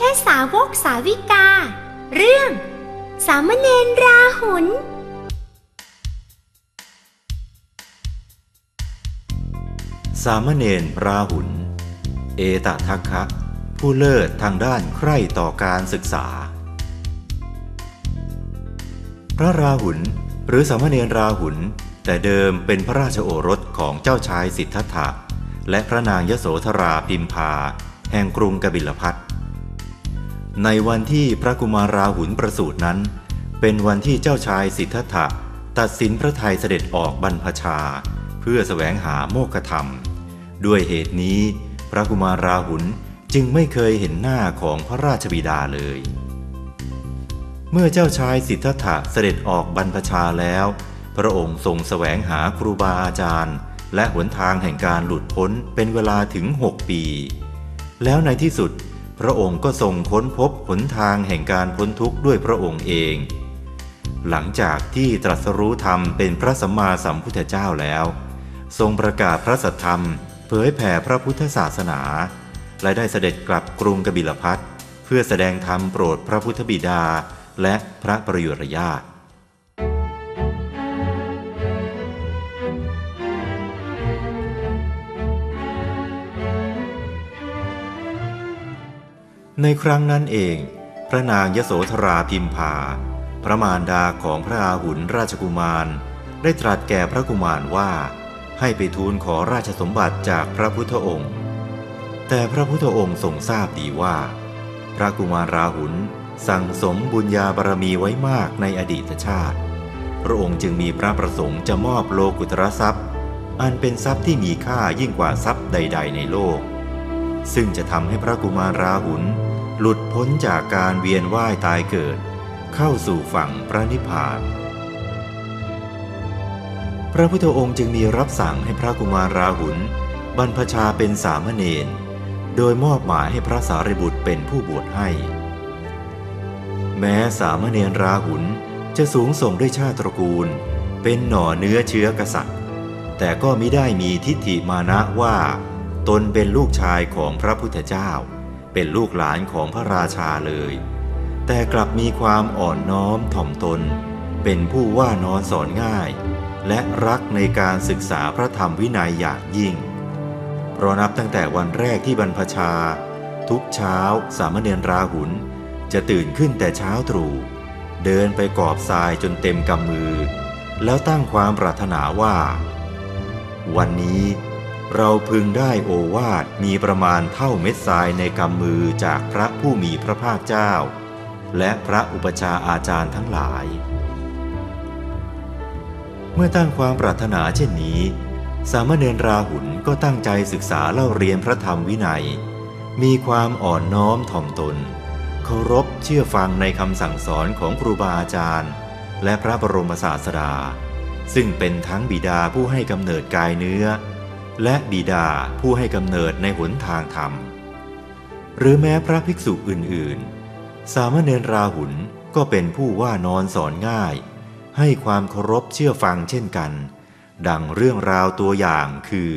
ธสาวกสาวิกา เรื่อง สามเณรราหุลสามเณรราหุลเอตทัคคะ ผู้เลิศทางด้านใคร่ต่อการศึกษา พระราหุลหรือสามเณรราหุลแต่เดิมเป็นพระราชโอรสของเจ้าชายสิทธัตถะ และพระนางยโสธราพิมพา แห่งกรุงกบิลพัท ในวันที่พระกุมารราหุลประสูตินั้น เป็นวันที่เจ้าชายสิทธัตถะตัดสินพระทัยเสด็จออกบรรพชา เพื่อแสวงหาโมกขธรรม ด้วยเหตุนี้ พระกุมารราหุลจึงไม่เคยเห็นหน้าของพระราชบิดาเลย เมื่อเจ้าชายสิทธัตถะเสด็จออกบรรพชาแล้ว พระองค์ทรงแสวงหาครูบาอาจารย์ และหนทางแห่งการหลุดพ้นเป็นเวลาถึงหกปี แล้วในที่สุด พระองค์ก็ทรงค้นพบหนทางแห่งการพ้นทุกข์ด้วยพระองค์เอง หลังจากที่ตรัสรู้ธรรมเป็นพระสัมมาสัมพุทธเจ้าแล้ว ทรงประกาศพระสัทธรรม เผยแผ่พระพุทธศาสนา และได้เสด็จกลับกรุงกบิลพัทเพื่อแสดงธรรมโปรดพระพุทธบิดาและพระประยุรญาติ ในครั้งนั้นเอง พระนางยโสธราพิมพา พระมารดาของพระอาหุลราชกุมาร ได้ตรัสแก่พระกุมารว่า ให้ไปทูลขอราชสมบัติจากพระพุทธองค์ แต่พระพุทธองค์ทรงทราบดีว่า พระกุมารราหุลสั่งสมบุญญาบารมีไว้มากในอดีตชาติ พระองค์จึงมีพระประสงค์จะมอบโลกุตรทรัพย์ อันเป็นทรัพย์ที่มีค่ายิ่งกว่าทรัพย์ใด ๆ ในโลก ซึ่งจะทำให้พระกุมารราหุลหลุดพ้นจากการเวียนว่ายตายเกิด เข้าสู่ฝั่งพระนิพพาน พระพุทธองค์จึงมีรับสั่งให้พระกุมารราหุลบรรพชาเป็นสามเณรโดยมอบหมายให้พระสารีบุตรเป็นผู้บวชให้ แม้สามเณรราหุลจะสูงส่งด้วยชาติตระกูล เป็นหน่อเนื้อเชื้อกษัตริย์ แต่ก็มิได้มีทิฏฐิมานะว่า ตนเป็นลูกชายของพระพุทธเจ้า เป็นลูกหลานของพระราชาเลย แต่กลับมีความอ่อนน้อมถ่อมตน เป็นผู้ว่านอนสอนง่าย และรักในการศึกษาพระธรรมวินัยอย่างยิ่ง เพราะนับตั้งแต่วันแรกที่บรรพชา ทุกเช้าสามเณรราหุลจะตื่นขึ้นแต่เช้าตรู่เดินไปกอบทรายจนเต็มกำมือ แล้วตั้งความปรารถนาว่า วันนี้ เราพึงได้โอวาทมีประมาณเท่าเม็ดทรายในกำมือจากพระผู้มีพระภาคเจ้า และพระอุปชาอาจารย์ทั้งหลาย เมื่อตั้งความปรารถนาเช่นนี้ สามเณรราหุลก็ตั้งใจศึกษาเล่าเรียนพระธรรมวินัย มีความอ่อนน้อมถ่อมตน เคารพเชื่อฟังในคำสั่งสอนของครูบาอาจารย์ และพระบรมศาสดา ซึ่งเป็นทั้งบิดาผู้ให้กำเนิดกายเนื้อ และบิดาผู้ให้กำเนิดในหนทางธรรม หรือแม้พระภิกษุอื่นๆ สามเณรราหุลก็เป็นผู้ว่านอนสอนง่าย ให้ความเคารพเชื่อฟังเช่นกัน ดังเรื่องราวตัวอย่างคือ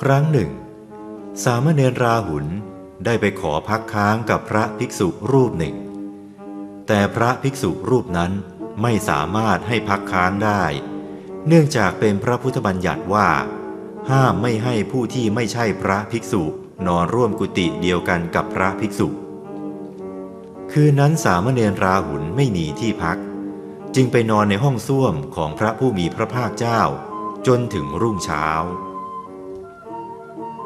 ครั้งหนึ่ง สามเณรราหุลได้ไปขอพักค้างกับพระภิกษุรูปหนึ่ง แต่พระภิกษุรูปนั้น ไม่สามารถให้พักค้างได้ เนื่องจากเป็นพระพุทธบัญญัติว่า ห้ามไม่ให้ผู้ที่ไม่ใช่พระภิกษุนอนร่วมกุฏิเดียวกันกับพระภิกษุ คืนนั้นสามเณรราหุลไม่มีที่พัก จึงไปนอนในห้องส้วมของพระผู้มีพระภาคเจ้า จนถึงรุ่งเช้า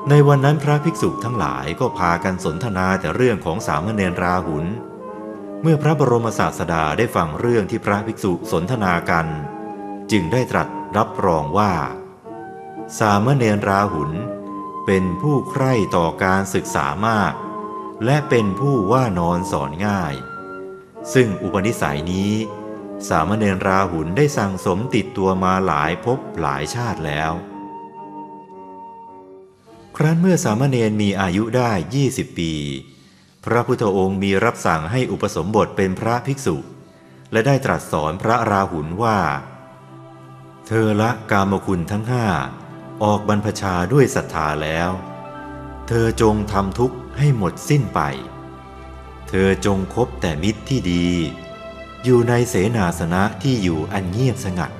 ในวันนั้นพระภิกษุทั้งหลายก็พากันสนทนาแต่เรื่องของสามเณรราหุล เมื่อพระบรมศาสดาได้ฟังเรื่องที่พระภิกษุสนทนากัน จึงได้ตรัสรับรองว่า สามเณรราหุลเป็นผู้ใคร่ต่อการศึกษามาก และเป็นผู้ว่านอนสอนง่าย ซึ่งอุปนิสัยนี้ สามเณรราหุลได้สั่งสมติดตัวมาหลายภพหลายชาติแล้ว ครั้นเมื่อสามเณรมีอายุได้ 20 ปี พระพุทธองค์มีรับสั่งให้อุปสมบทเป็นพระภิกษุ และได้ตรัสสอนพระราหุลว่า เธอละกามคุณทั้งห้าออกบรรพชาด้วยศรัทธาแล้ว เธอจงทำทุกข์ให้หมดสิ้นไป เธอจงคบแต่มิตรที่ดี อยู่ในเสนาสนะที่อยู่อันเงียบสงัด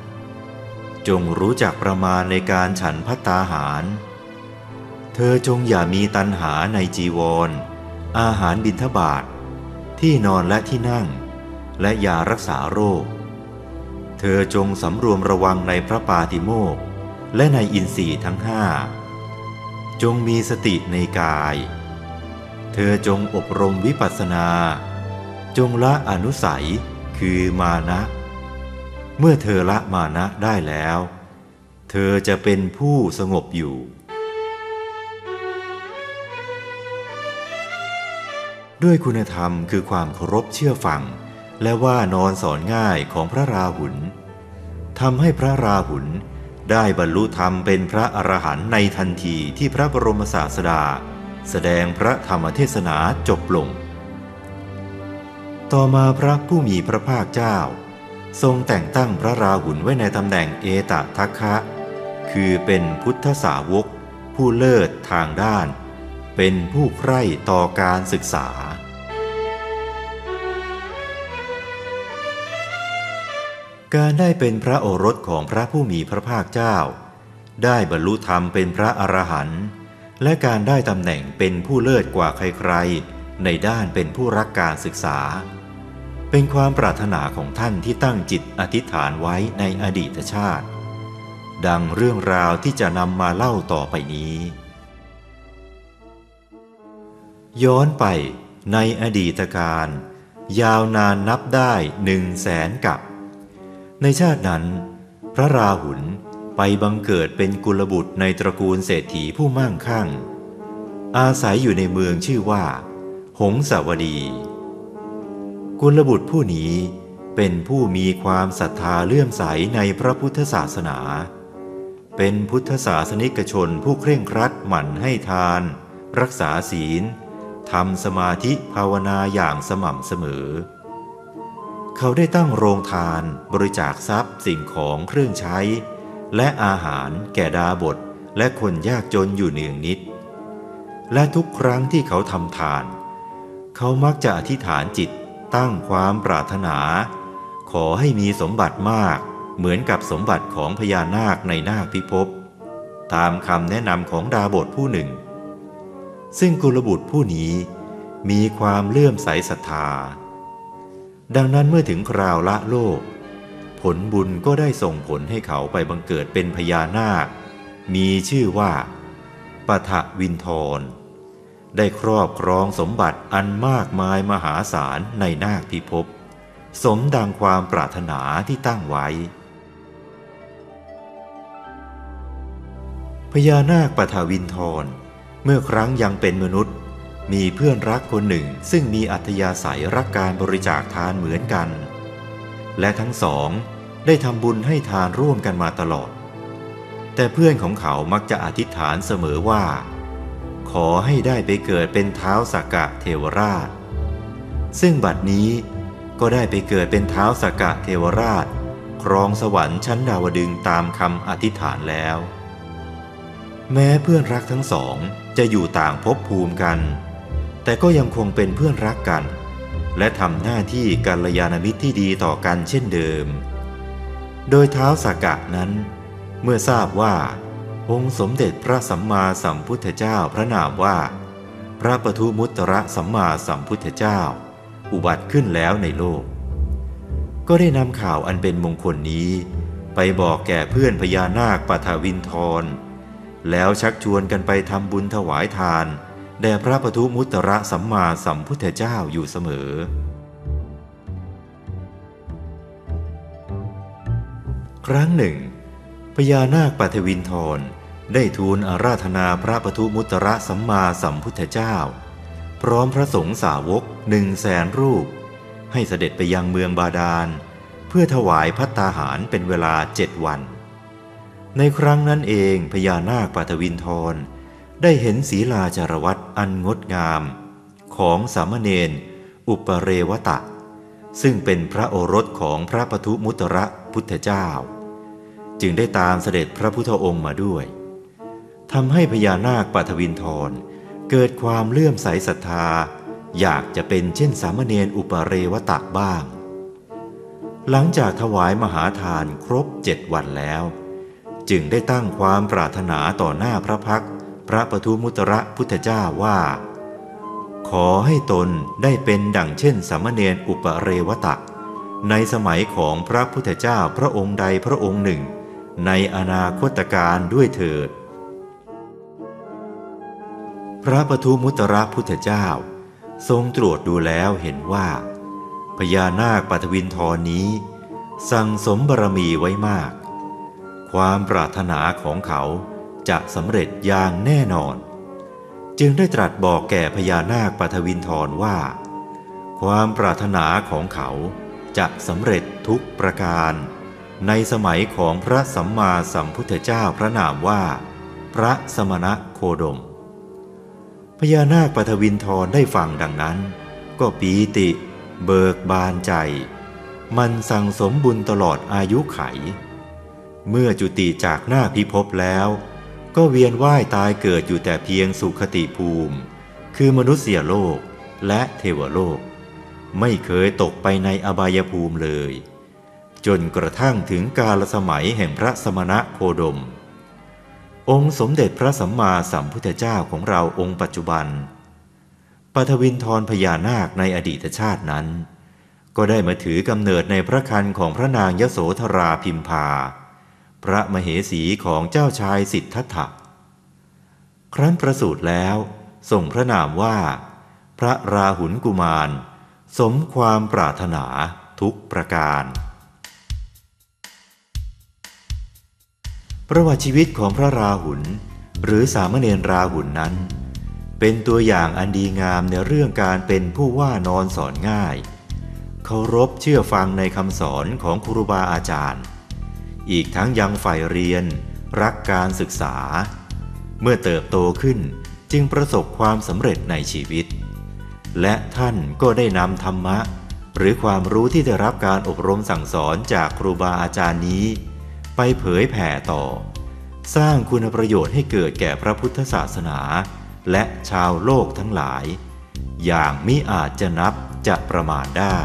จงรู้จักประมาณในการฉันพัตตาหาร เธอจงอย่ามีตัณหาในจีวร อาหารบิณฑบาต ที่นอนและที่นั่ง และยารักษาโรค เธอจงสำรวมระวังในพระปาติโมกและในอินทรีย์ทั้งห้า จงมีสติในกาย เธอจงอบรมวิปัสสนา จงละอนุสัยคือมานะ เมื่อเธอละมานะได้แล้ว เธอจะเป็นผู้สงบอยู่ ด้วยคุณธรรมคือความเคารพเชื่อฟัง และว่านอนสอนง่ายของพระราหุลทำให้พระราหุลได้บรรลุธรรมเป็นพระอรหันต์ในทันทีที่พระบรมศาสดา แสดงพระธรรมเทศนาจบลง ต่อมาพระผู้มีพระภาคเจ้า ทรงแต่งตั้งพระราหุลไว้ในตำแหน่งเอตทัคคะ คือเป็นพุทธสาวก ผู้เลิศทางด้าน เป็นผู้ใคร่ต่อการศึกษา การได้เป็นพระโอรสของพระผู้มีพระภาคเจ้า ได้บรรลุธรรมเป็นพระอรหันต์และการได้ตำแหน่งเป็นผู้เลิศกว่าใครๆ ในด้านเป็นผู้รักการศึกษา เป็นความปรารถนาของท่านที่ตั้งจิตอธิษฐานไว้ในอดีตชาติ ดังเรื่องราวที่จะนำมาเล่าต่อไปนี้ ย้อนไปในอดีตการ ยาวนานนับได้หนึ่งแสนกับ ในชาตินั้น พระราหุลไปบังเกิดเป็นกุลบุตรในตระกูลเศรษฐีผู้มั่งคั่ง อาศัยอยู่ในเมืองชื่อว่า หงสาวดี กุลบุตรผู้นี้เป็นผู้มีความศรัทธาเลื่อมใสในพระพุทธศาสนา เป็นพุทธศาสนิกชนผู้เคร่งครัดหมั่นให้ทาน รักษาศีล ทำสมาธิภาวนาอย่างสม่ำเสมอ เขาได้ตั้งโรงทานบริจาคทรัพย์สิ่งของเครื่องใช้ และอาหารแก่ดาบทและคนยากจนอยู่เนืองนิด และทุกครั้งที่เขาทำทาน เขามักจะอธิษฐานจิตตั้งความปรารถนา ขอให้มีสมบัติมากเหมือนกับสมบัติของพญานาคในนาคพิภพตามคำแนะนำของดาบทผู้หนึ่ง ซึ่งกุลบุตรผู้นี้มีความเลื่อมใสศรัทธา ดังนั้นเมื่อถึงคราวละโลก ผลบุญก็ได้ส่งผลให้เขาไปบังเกิดเป็นพญานาค มีชื่อว่าปะทะวินทร ได้ครอบครองสมบัติอันมากมายมหาศาลในนาคพิภพ สมดังความปรารถนาที่ตั้งไว้ พญานาคปะทวินทร เมื่อครั้งยังเป็นมนุษย์ มีเพื่อนรักคนหนึ่งซึ่งมีอัธยาศัยรักการบริจาคทานเหมือนกัน และทั้งสองได้ทำบุญให้ทานร่วมกันมาตลอด แต่เพื่อนของเขามักจะอธิษฐานเสมอว่า ขอให้ได้ไปเกิดเป็นเท้าสักกะเทวราช ซึ่งบัดนี้ก็ได้ไปเกิดเป็นเท้าสักกะเทวราช ครองสวรรค์ชั้นดาวดึงตามคำอธิษฐานแล้ว แม้เพื่อนรักทั้งสองจะอยู่ต่างภพภูมิกัน แต่ก็ยังคงเป็นเพื่อนรักกัน และทำหน้าที่กัลยาณมิตรที่ดีต่อกันเช่นเดิม โดยเท้าสักกะนั้น เมื่อทราบว่า องค์สมเด็จพระสัมมาสัมพุทธเจ้าพระนามว่า พระปทุมุตระสัมมาสัมพุทธเจ้า อุบัติขึ้นแล้วในโลก ก็ได้นำข่าวอันเป็นมงคลนี้ ไปบอกแก่เพื่อนพญานาคปทวินทร แล้วชักชวนกันไปทำบุญถวายทานแด่พระปทุมุตระสัมมาสัมพุทธเจ้าอยู่เสมอ ครั้งหนึ่งพญานาคปัทวินทรได้ทูลอาราธนาพระปทุมุตระสัมมาสัมพุทธเจ้า พร้อมพระสงฆ์สาวกหนึ่งแสนรูป ให้เสด็จไปยังเมืองบาดาล เพื่อถวายพัตตาหารเป็นเวลาเจ็ดวัน ในครั้งนั้นเองพญานาคปัทวินทร ได้เห็นศีลาจารวัตอันงดงาม ของสามเณรอุปเรวตะ ซึ่งเป็นพระโอรสของพระปทุมุตระพุทธเจ้า จึงได้ตามเสด็จพระพุทธองค์มาด้วยทำให้พญานาคปัทวินทร เกิดความเลื่อมใสศรัทธา อยากจะเป็นเช่นสามเณรอุปเรวตะบ้าง หลังจากถวายมหาทานครบเจ็ดวันแล้ว จึงได้ตั้งความปรารถนาต่อหน้าพระพักพระปทุมุตระพุทธเจ้าว่า ขอให้ตนได้เป็นดั่งเช่นสามเณรอุปเรวตะ ในสมัยของพระพุทธเจ้าพระองค์ใดพระองค์หนึ่ง ในอนาคตการด้วยเถิด พระปทุมุตระพุทธเจ้า ทรงตรวจดูแล้วเห็นว่า พญานาคปัทวินทรนี้ สั่งสมบารมีไว้มาก ความปรารถนาของเขาจะสำเร็จอย่างแน่นอน จึงได้ตรัสบอกแก่พญานาคปัทวินทรว่า ความปรารถนาของเขาจะสำเร็จทุกประการ ในสมัยของพระสัมมาสัมพุทธเจ้าพระนามว่า พระสมณะโคดม พญานาคปทวินทรได้ฟังดังนั้น ก็ปีติ เบิกบานใจ มันสั่งสมบุญตลอดอายุไข เมื่อจุติจากหน้าพิภพแล้ว ก็เวียนว่ายตายเกิดอยู่แต่เพียงสุขติภูมิ คือมนุษยโลกและเทวโลก ไม่เคยตกไปในอบายภูมิเลย จนกระทั่งถึงกาลสมัยแห่งพระสมณะโคดม องค์สมเด็จพระสัมมาสัมพุทธเจ้าของเราองค์ปัจจุบันปทวินทรพญานาคในอดีตชาตินั้น ก็ได้มาถือกำเนิดในพระคันของพระนางยโสธราพิมพา พระมเหสีของเจ้าชายสิทธัตถะ ครั้นประสูติแล้วส่งพระนามว่า พระราหุลกุมาร สมความปรารถนาทุกประการ ประวัติชีวิตของพระราหุลหรือสามเณรราหุลนั้น เป็นตัวอย่างอันดีงามในเรื่องการเป็นผู้ว่านอนสอนง่าย เคารพเชื่อฟังในคำสอนของครูบาอาจารย์ อีกทั้งยังใฝ่เรียน รักการศึกษา เมื่อเติบโตขึ้นจึงประสบความสำเร็จในชีวิต และท่านก็ได้นำธรรมะ หรือความรู้ที่ได้รับการอบรมสั่งสอนจากครูบาอาจารย์นี้ ไปเผยแผ่ต่อ สร้างคุณประโยชน์ให้เกิดแก่พระพุทธศาสนา และชาวโลกทั้งหลาย อย่างมิอาจจะนับจะประมาณได้